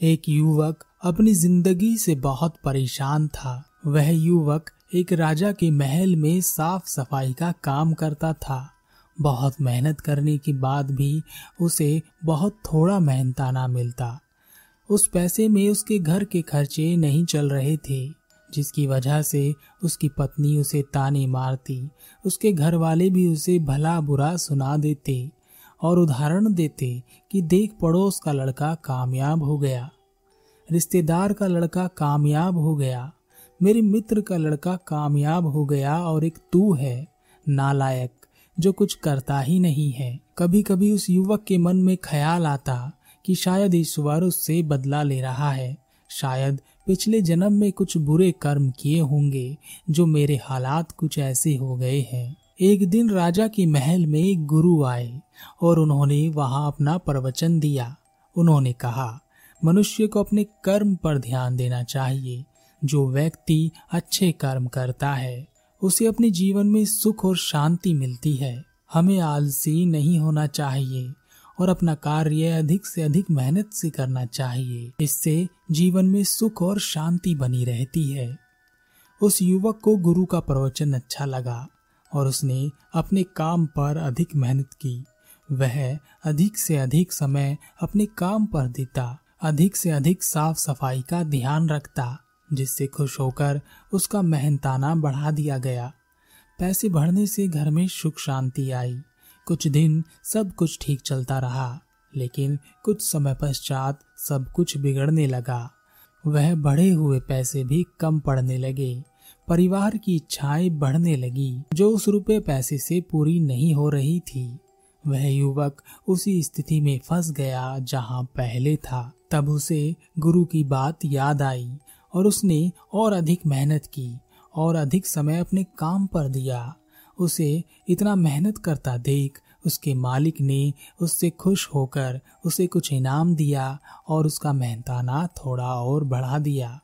एक युवक अपनी ज़िंदगी से बहुत परेशान था। वह युवक एक राजा के महल में साफ़ सफ़ाई का काम करता था। बहुत मेहनत करने के बाद भी उसे बहुत थोड़ा मेहनताना मिलता। उस पैसे में उसके घर के खर्चे नहीं चल रहे थे, जिसकी वजह से उसकी पत्नी उसे ताने मारती, उसके घर वाले भी उसे भला बुरा सुना देते। और उदाहरण देते कि देख पड़ोस का लड़का कामयाब हो गया। रिश्तेदार का लड़का कामयाब हो गया। मेरे मित्र का लड़का कामयाब हो गया और एक तू है, नालायक, जो कुछ करता ही नहीं है। कभी कभी उस युवक के मन में ख्याल आता कि शायद ईश्वर उससे बदला ले रहा है। शायद पिछले जन्म में कुछ बुरे कर्म किए होंगे, जो मेरे हालात कुछ ऐसे हो गए हैं। एक दिन राजा के महल में एक गुरु आए और उन्होंने वहाँ अपना प्रवचन दिया। उन्होंने कहा, मनुष्य को अपने कर्म पर ध्यान देना चाहिए। जो व्यक्ति अच्छे कर्म करता है, उसे अपने जीवन में सुख और शांति मिलती है। हमें आलसी नहीं होना चाहिए और अपना कार्य अधिक से अधिक मेहनत से करना चाहिए। इससे जीवन में सुख और शांति बनी रहती है। उस युवक को गुरु का प्रवचन अच्छा लगा। और उसने अपने काम पर अधिक मेहनत की। वह अधिक से अधिक समय अपने काम पर देता, अधिक से अधिक साफ़ सफ़ाई का ध्यान रखता, जिससे खुश होकर उसका मेहनताना बढ़ा दिया गया। पैसे बढ़ने से घर में सुख शांति आई। कुछ दिन सब कुछ ठीक चलता रहा, लेकिन कुछ समय पश्चात सब कुछ बिगड़ने लगा। वह बढ़े हुए पैसे भी कम पड़ने लगे। परिवार की इच्छाएँ बढ़ने लगी, जो उस रुपए पैसे से पूरी नहीं हो रही थी। वह युवक उसी स्थिति में फंस गया जहाँ पहले था। तब उसे गुरु की बात याद आई और उसने और अधिक मेहनत की और अधिक समय अपने काम पर दिया। उसे इतना मेहनत करता देख उसके मालिक ने उससे खुश होकर उसे कुछ इनाम दिया और उसका मेहनताना थोड़ा और बढ़ा दिया।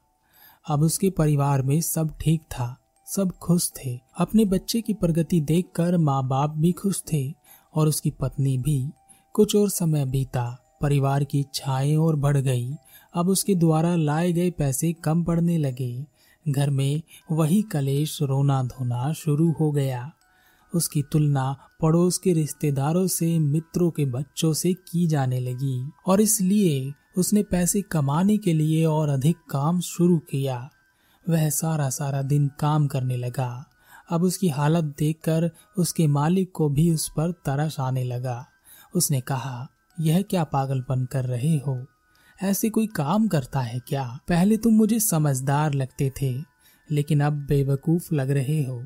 अब उसके परिवार में सब ठीक था, सब खुश थे। अपने बच्चे की प्रगति देखकर माँ बाप भी खुश थे और उसकी पत्नी भी। कुछ और समय बीता, परिवार की इच्छाएँ और बढ़ गई। अब उसके द्वारा लाए गए पैसे कम पड़ने लगे। घर में वही कलेश रोना धोना शुरू हो गया। उसकी तुलना पड़ोस के रिश्तेदारों से, मित्रों के बच्चों से की जाने लगी और इसलिए उसने पैसे कमाने के लिए और अधिक काम शुरू किया। वह सारा सारा दिन काम करने लगा। अब उसकी हालत देखकर उसके मालिक को भी उस पर तरस आने लगा। उसने कहा, यह क्या पागलपन कर रहे हो? ऐसे कोई काम करता है क्या? पहले तुम मुझे समझदार लगते थे, लेकिन अब बेवकूफ़ लग रहे हो।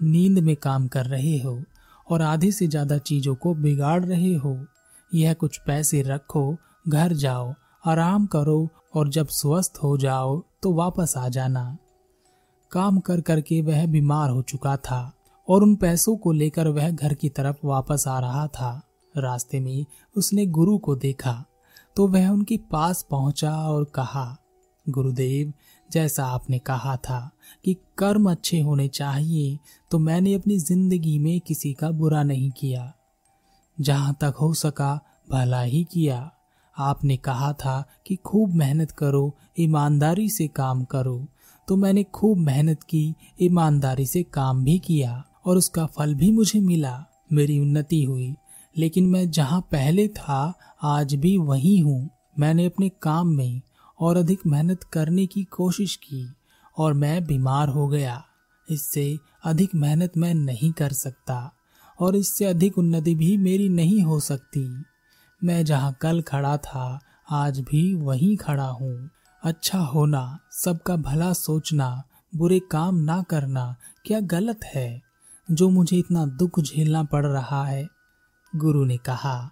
नींद में काम कर रहे हो और आधे से ज़्यादा चीज़ों को बिगाड़ रहे हो। यह कुछ पैसे रखो घर जाओ, आराम करो और जब स्वस्थ हो जाओ तो वापस आ जाना। काम कर करके वह बीमार हो चुका था और उन पैसों को लेकर वह घर की तरफ़ वापस आ रहा था। रास्ते में उसने गुरु को देखा तो वह उनके पास पहुँचा और कहा, गुरुदेव, जैसा आपने कहा था कि कर्म अच्छे होने चाहिए तो मैंने अपनी ज़िंदगी में किसी का बुरा नहीं किया। जहाँ तक हो सका, भला ही किया। आपने कहा था कि खूब मेहनत करो, ईमानदारी से काम करो। तो मैंने खूब मेहनत की, ईमानदारी से काम भी किया और उसका फल भी मुझे मिला। मेरी उन्नति हुई। लेकिन मैं जहाँ पहले था, आज भी वही हूँ। मैंने अपने काम में और अधिक मेहनत करने की कोशिश की और मैं बीमार हो गया। इससे अधिक मेहनत मैं नहीं कर सकता और इससे अधिक उन्नति भी मेरी नहीं हो सकती। मैं जहाँ कल खड़ा था, आज भी वहीं खड़ा हूँ। अच्छा होना, सबका भला सोचना, बुरे काम ना करना, क्या गलत है? जो मुझे इतना दुख झेलना पड़ रहा है। गुरु ने कहा,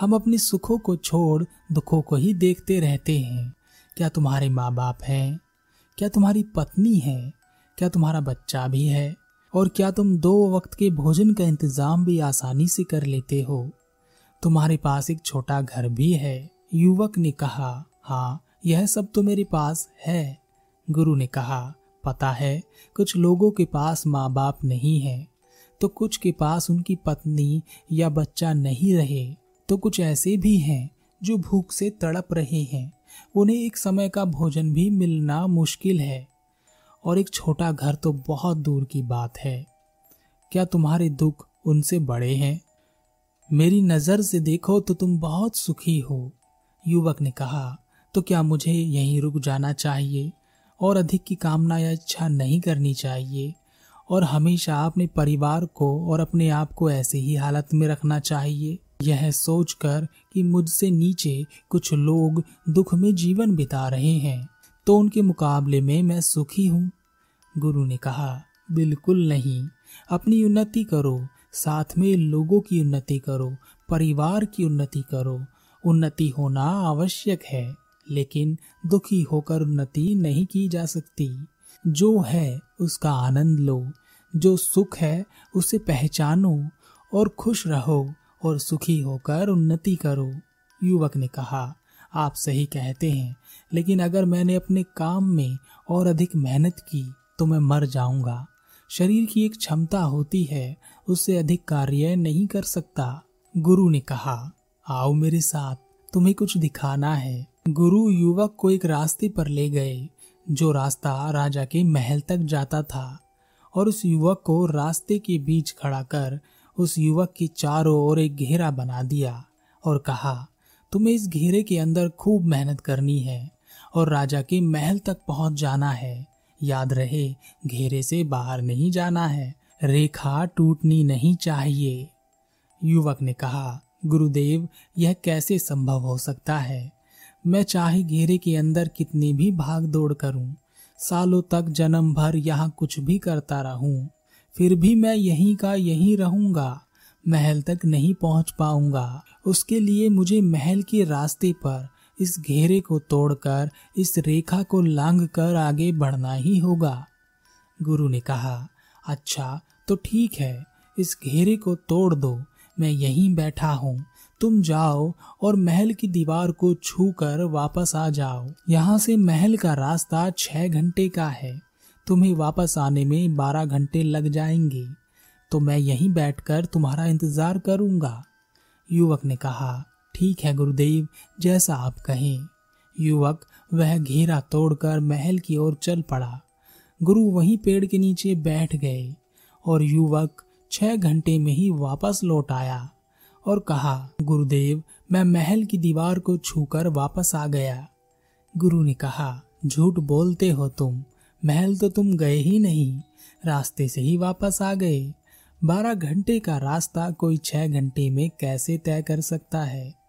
हम अपने सुखों को छोड़ दुखों को ही देखते रहते हैं। क्या तुम्हारे माँ बाप हैं? क्या तुम्हारी पत्नी है? क्या तुम्हारा बच्चा भी है? और क्या तुम दो वक्त के भोजन का इंतज़ाम भी आसानी से कर लेते हो? तुम्हारे पास एक छोटा घर भी है। युवक ने कहा हाँ यह सब तो मेरे पास है। गुरु ने कहा, पता है, कुछ लोगों के पास माँ बाप नहीं है। तो कुछ के पास उनकी पत्नी या बच्चा नहीं रहे तो कुछ ऐसे भी हैं, जो भूख से तड़प रहे हैं। उन्हें एक समय का भोजन भी मिलना मुश्किल है। और एक छोटा घर तो बहुत दूर की बात है। क्या तुम्हारे दुख उनसे बड़े हैं? मेरी नज़र से देखो तो तुम बहुत सुखी हो। युवक ने कहा तो क्या मुझे यहीं रुक जाना चाहिए? और अधिक की कामना या इच्छा नहीं करनी चाहिए। और हमेशा अपने परिवार को और अपने आप को ऐसे ही हालत में रखना चाहिए। यह सोचकर कि मुझसे नीचे कुछ लोग दुख में जीवन बिता रहे हैं तो उनके मुकाबले में मैं सुखी हूँ। गुरु ने कहा, बिल्कुल नहीं। अपनी उन्नति करो साथ में लोगों की उन्नति करो, परिवार की उन्नति करो। उन्नति होना आवश्यक है, लेकिन दुखी होकर उन्नति नहीं की जा सकती। जो है उसका आनंद लो, जो सुख है उसे पहचानो और खुश रहो और सुखी होकर उन्नति करो। युवक ने कहा, आप सही कहते हैं, लेकिन अगर मैंने अपने काम में और अधिक मेहनत की तो मैं मर जाऊँगा। शरीर की एक क्षमता होती है, उससे अधिक कार्य नहीं कर सकता। गुरु ने कहा, आओ मेरे साथ, तुम्हें कुछ दिखाना है। गुरु युवक को एक रास्ते पर ले गए, जो रास्ता राजा के महल तक जाता था, और उस युवक को रास्ते के बीच खड़ा कर उस युवक की चारों ओर एक घेरा बना दिया और कहा, तुम्हें इस घेरे के अंदर खूब मेहनत करनी है और राजा के महल तक पहुँच जाना है। याद रहे, घेरे से बाहर नहीं जाना है, रेखा टूटनी नहीं चाहिए। युवक ने कहा, गुरुदेव, यह कैसे संभव हो सकता है? मैं चाहे घेरे के अंदर कितनी भी भाग दौड़ करूँ, सालों तक जन्म भर यहाँ कुछ भी करता रहूँ, फिर भी मैं यहीं का यहीं रहूँगा, महल तक नहीं पहुँच पाऊँगा। उसके लिए मुझे महल के रास्ते पर इस घेरे को तोड़कर, इस रेखा को लांग कर आगे बढ़ना ही होगा। गुरु ने कहा अच्छा तो ठीक है, इस घेरे को तोड़ दो, मैं यहीं बैठा हूँ। तुम जाओ और महल की दीवार को छू कर वापस आ जाओ। यहाँ से महल का रास्ता छह घंटे का है। तुम्हें वापस आने में बारह घंटे लग जाएँगे। तो मैं यहीं बैठकर तुम्हारा इंतज़ार करूँगा। युवक ने कहा ठीक है, गुरुदेव, जैसा आप कहें। युवक वह घेरा तोड़कर महल की ओर चल पड़ा। गुरु वहीं पेड़ के नीचे बैठ गए और युवक छह घंटे में ही वापस लौट आया और कहा, गुरुदेव, मैं महल की दीवार को छूकर वापस आ गया। गुरु ने कहा, झूठ बोलते हो तुम, महल तो तुम गए ही नहीं, रास्ते से ही वापस आ गए। बारह घंटे का रास्ता कोई छह घंटे में कैसे तय कर सकता है?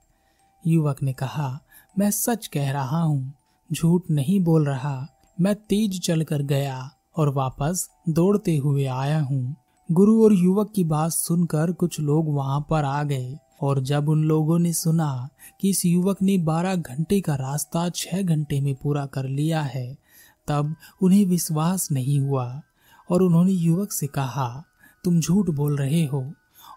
युवक ने कहा, मैं सच कह रहा हूँ, झूठ नहीं बोल रहा। मैं तेज चलकर गया और वापस दौड़ते हुए आया हूँ। गुरु और युवक की बात सुनकर कुछ लोग वहाँ पर आ गए और जब उन लोगों ने सुना कि इस युवक ने बारह घंटे का रास्ता छह घंटे में पूरा कर लिया है, तब उन्हें विश्वास नहीं हुआ और उन्होंने युवक से कहा, तुम झूठ बोल रहे हो।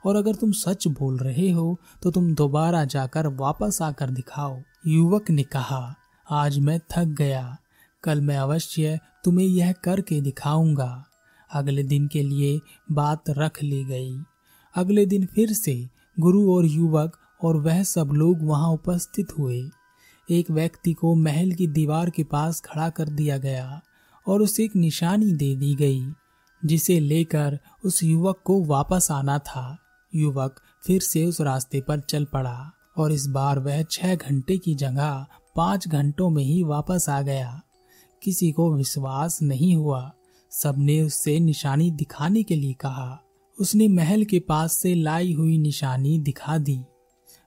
और अगर तुम सच बोल रहे हो तो तुम दोबारा जाकर वापस आकर दिखाओ। युवक ने कहा, आज मैं थक गया। कल मैं अवश्य तुम्हें यह करके दिखाऊँगा। अगले दिन के लिए बात रख ली गई। अगले दिन फिर से गुरु और युवक और वह सब लोग वहाँ उपस्थित हुए। एक व्यक्ति को महल की दीवार के पास खड़ा कर दिया गया और उसे एक निशानी दे दी गई, जिसे लेकर उस युवक को वापस आना था। युवक फिर से उस रास्ते पर चल पड़ा और इस बार वह छह घंटे की जगह पाँच घंटों में ही वापस आ गया। किसी को विश्वास नहीं हुआ। सबने उससे निशानी दिखाने के लिए कहा। उसने महल के पास से लाई हुई निशानी दिखा दी।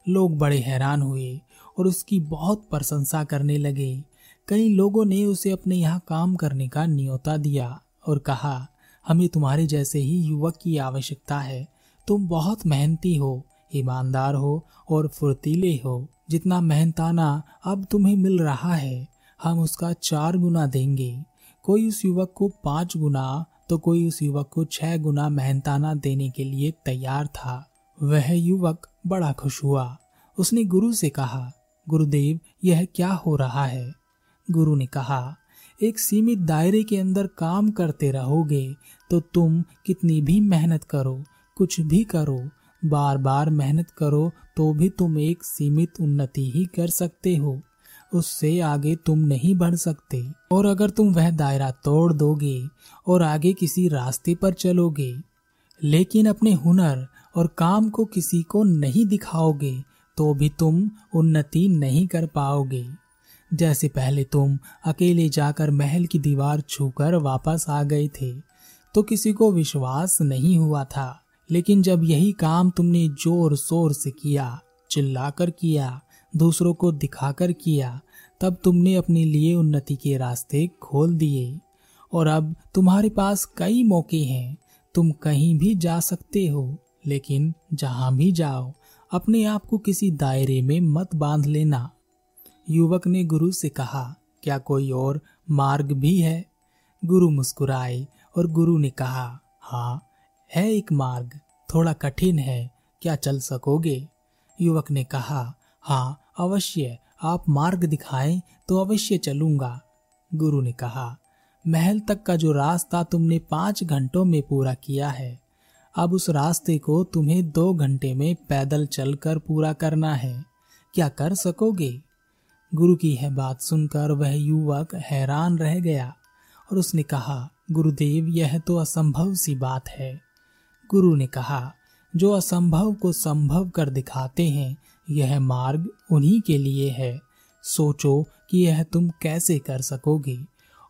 लोग बड़े हैरान हुए और उसकी बहुत प्रशंसा करने लगे। कई लोगों ने उसे अपने यहाँ काम करने का न्योता दिया और कहा, हमें तुम्हारे जैसे ही युवक की आवश्यकता है। तुम बहुत मेहनती हो, ईमानदार हो और फुर्तीले हो। जितना मेहनताना अब तुम्हें मिल रहा है, हम उसका चार गुना देंगे। कोई उस युवक को पाँच गुना तो कोई उस युवक को छह गुना मेहनताना देने के लिए तैयार था। वह युवक बड़ा खुश हुआ। उसने गुरु से कहा, गुरुदेव, यह क्या हो रहा है? गुरु ने कहा, एक सीमित दायरे के अंदर काम करते रहोगे तो तुम कितनी भी मेहनत करो कुछ भी करो बार बार मेहनत करो तो भी तुम एक सीमित उन्नति ही कर सकते हो। उससे आगे तुम नहीं बढ़ सकते। और अगर तुम वह दायरा तोड़ दोगे और आगे किसी रास्ते पर चलोगे, लेकिन अपने हुनर और काम को किसी को नहीं दिखाओगे तो भी तुम उन्नति नहीं कर पाओगे। जैसे पहले तुम अकेले जाकर महल की दीवार छूकर वापस आ गए थे तो किसी को विश्वास नहीं हुआ था। लेकिन जब यही काम तुमने ज़ोर शोर से किया, चिल्लाकर किया, दूसरों को दिखाकर किया, तब तुमने अपने लिए उन्नति के रास्ते खोल दिए। और अब तुम्हारे पास कई मौके हैं। तुम कहीं भी जा सकते हो, लेकिन जहाँ भी जाओ, अपने आप को किसी दायरे में मत बाँध लेना। युवक ने गुरु से कहा, क्या कोई और मार्ग भी है? गुरु मुस्कुराए और गुरु ने कहा हाँ है एक मार्ग। थोड़ा कठिन है, क्या चल सकोगे? युवक ने कहा हाँ अवश्य, आप मार्ग दिखाएँ तो अवश्य चलूँगा। गुरु ने कहा, महल तक का जो रास्ता तुमने पाँच घंटों में पूरा किया है, अब उस रास्ते को तुम्हें दो घंटे में पैदल चलकर पूरा करना है। क्या कर सकोगे? गुरु की यह बात सुनकर वह युवक हैरान रह गया और उसने कहा, गुरुदेव, यह तो असंभव सी बात है। गुरु ने कहा, जो असंभव को संभव कर दिखाते हैं, यह मार्ग उन्हीं के लिए है। सोचो कि यह तुम कैसे कर सकोगे,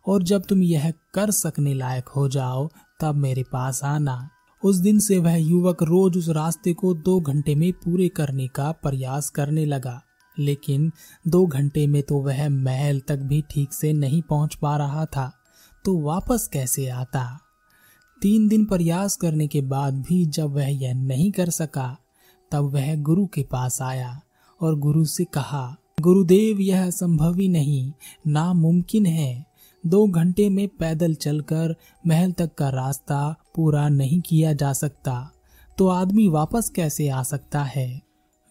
और जब तुम यह कर सकने लायक हो जाओ, तब मेरे पास आना। उस दिन से वह युवक रोज उस रास्ते को दो घंटे में पूरे करने का प्रयास करने लगा, लेकिन दो घंटे में तो वह महल तक भी ठीक से नहीं पहुँच पा रहा था तो वापस कैसे आता? तीन दिन प्रयास करने के बाद भी जब वह यह नहीं कर सका, तब वह गुरु के पास आया और गुरु से कहा, गुरुदेव, यह संभव ही नहीं, नामुमकिन है। दो घंटे में पैदल चलकर महल तक का रास्ता पूरा नहीं किया जा सकता तो आदमी वापस कैसे आ सकता है?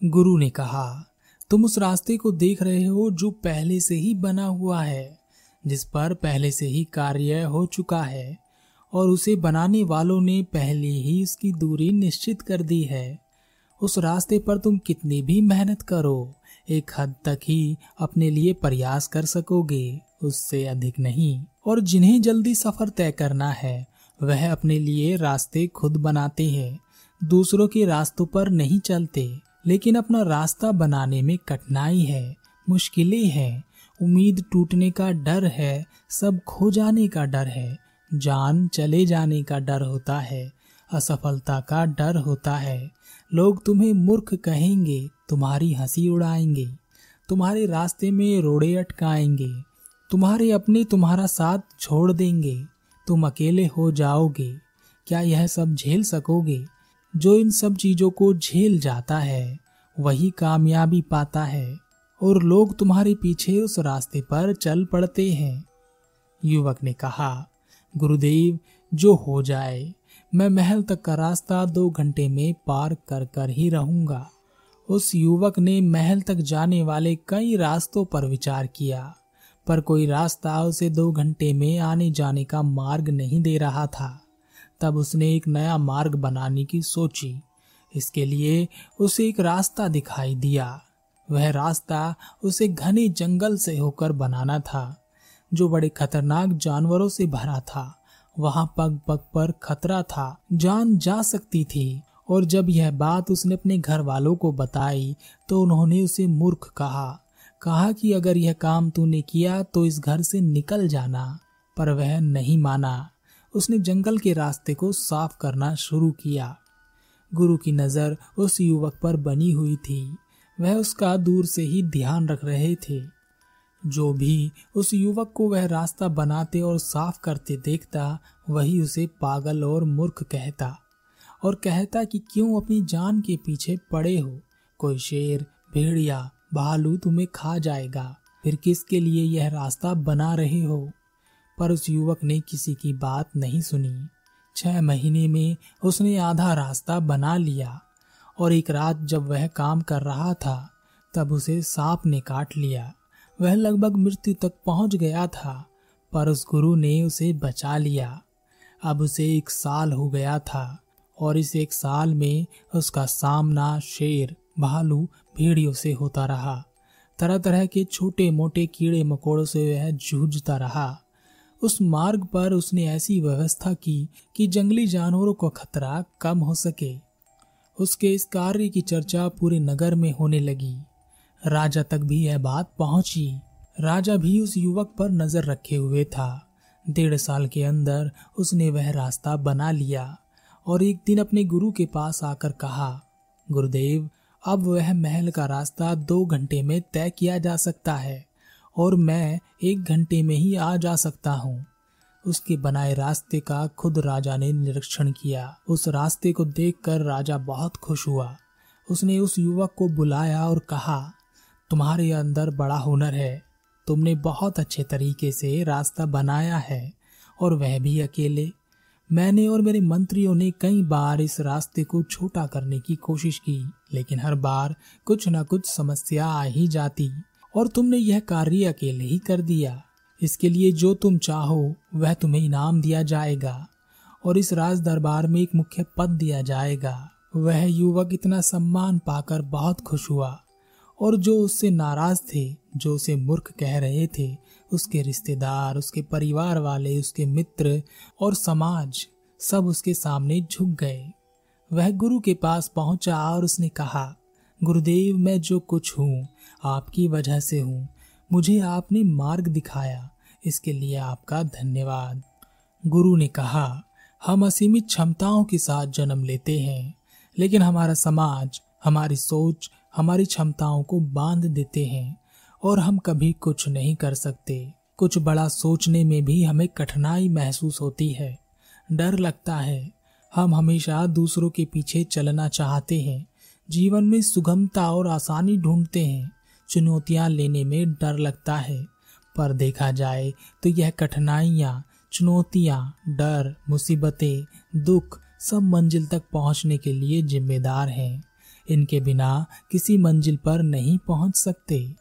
गुरु ने कहा, तुम उस रास्ते को देख रहे हो जो पहले से ही बना हुआ है, जिस पर पहले से ही कार्य हो चुका है। और उसे बनाने वालों ने पहले ही उसकी दूरी निश्चित कर दी है। उस रास्ते पर तुम कितनी भी मेहनत करो, एक हद तक ही अपने लिए प्रयास कर सकोगे, उससे अधिक नहीं। और जिन्हें जल्दी सफ़र तय करना है, वह अपने लिए रास्ते खुद बनाते हैं। दूसरों के रास्तों पर नहीं चलते, लेकिन अपना रास्ता बनाने में कठिनाई है, मुश्किलें हैं। उम्मीद टूटने का डर है, सब खो जाने का डर है। जान चले जाने का डर होता है, असफलता का डर होता है। लोग तुम्हें मूर्ख कहेंगे, तुम्हारी हँसी उड़ाएँगे, तुम्हारे रास्ते में रोड़े अटकाएँगे, तुम्हारे अपने तुम्हारा साथ छोड़ देंगे, तुम अकेले हो जाओगे। क्या यह सब झेल सकोगे? जो इन सब चीज़ों को झेल जाता है, वही कामयाबी पाता है, और लोग तुम्हारे पीछे उस रास्ते पर चल पड़ते हैं। युवक ने कहा गुरुदेव, जो हो जाए, मैं महल तक का रास्ता दो घंटे में पार कर कर ही रहूँगा। उस युवक ने महल तक जाने वाले कई रास्तों पर विचार किया, पर कोई रास्ता उसे दो घंटे में आने जाने का मार्ग नहीं दे रहा था। तब उसने एक नया मार्ग बनाने की सोची। इसके लिए उसे एक रास्ता दिखाई दिया। वह रास्ता उसे घने जंगल से होकर बनाना था। जो बड़े खतरनाक जानवरों से भरा था। वहाँ पग पग पर खतरा था। जान जा सकती थी। और जब यह बात उसने अपने घर वालों को बताई तो उन्होंने उसे मूर्ख कहा। कहा कि अगर यह काम तूने किया तो इस घर से निकल जाना। पर वह नहीं माना। उसने जंगल के रास्ते को साफ़ करना शुरू किया। गुरु की नज़र उस युवक पर बनी हुई थी। वह उसका दूर से ही ध्यान रख रहे थे। जो भी उस युवक को वह रास्ता बनाते और साफ़ करते देखता, वही उसे पागल और मूर्ख कहता और कहता कि क्यों अपनी जान के पीछे पड़े हो? कोई शेर भेड़िया भालू तुम्हें खा जाएगा। फिर किसके लिए यह रास्ता बना रहे हो? पर उस युवक ने किसी की बात नहीं सुनी। छह महीने में उसने आधा रास्ता बना लिया और एक रात जब वह काम कर रहा था, तब उसे सांप ने काट लिया। वह लगभग मृत्यु तक पहुँच गया था, पर उस गुरु ने उसे बचा लिया। अब उसे एक साल हो गया था, और इस एक साल में उसका सामना शेर, भालू, भेड़ियों से होता रहा। तरह तरह के छोटे मोटे कीड़े मकोड़ों से वह जूझता रहा। उस मार्ग पर उसने ऐसी व्यवस्था की कि जंगली जानवरों को खतरा कम हो सके। उसके इस कार्य की चर्चा पूरे नगर में होने लगी। राजा तक भी यह बात पहुँची। राजा भी उस युवक पर नज़र रखे हुए था। डेढ़ साल के अंदर उसने वह रास्ता बना लिया और एक दिन अपने गुरु के पास आकर कहा, गुरुदेव, अब वह महल का रास्ता दो घंटे में तय किया जा सकता है और मैं एक घंटे में ही आ जा सकता हूँ। उसके बनाए रास्ते का खुद राजा ने निरीक्षण किया। उस रास्ते को देखकर राजा बहुत खुश हुआ। उसने उस युवक को बुलाया और कहा तुम्हारे अंदर बड़ा हुनर है। तुमने बहुत अच्छे तरीके से रास्ता बनाया है, और वह भी अकेले। मैंने और मेरे मंत्रियों ने कई बार इस रास्ते को छोटा करने की कोशिश की, लेकिन हर बार कुछ न कुछ समस्या आ ही जाती, और तुमने यह कार्य अकेले ही कर दिया। इसके लिए जो तुम चाहो, वह तुम्हें इनाम दिया जाएगा, और इस राज दरबार में एक मुख्य पद दिया जाएगा। वह युवक इतना सम्मान पाकर बहुत खुश हुआ और जो उससे नाराज़ थे, जो उसे मूर्ख कह रहे थे, उसके रिश्तेदार, उसके परिवार वाले, उसके मित्र और समाज, सब उसके सामने झुक गए। वह गुरु के पास पहुँचा और उसने कहा, गुरुदेव, मैं जो कुछ हूँ, आपकी वजह से हूँ। मुझे आपने मार्ग दिखाया, इसके लिए आपका धन्यवाद। गुरु ने कहा, हम असीमित क्षमताओं के साथ जन्म लेते हैं, लेकिन हमारा समाज, हमारी सोच हमारी क्षमताओं को बाँध देते हैं और हम कभी कुछ नहीं कर सकते। कुछ बड़ा सोचने में भी हमें कठिनाई महसूस होती है। डर लगता है। हम हमेशा दूसरों के पीछे चलना चाहते हैं। जीवन में सुगमता और आसानी ढूंढते हैं। चुनौतियाँ लेने में डर लगता है। पर देखा जाए तो यह कठिनाइयाँ, चुनौतियाँ, डर, मुसीबतें, दुख सब मंजिल तक पहुँचने के लिए जिम्मेदार हैं। इनके बिना किसी मंजिल पर नहीं पहुँच सकते।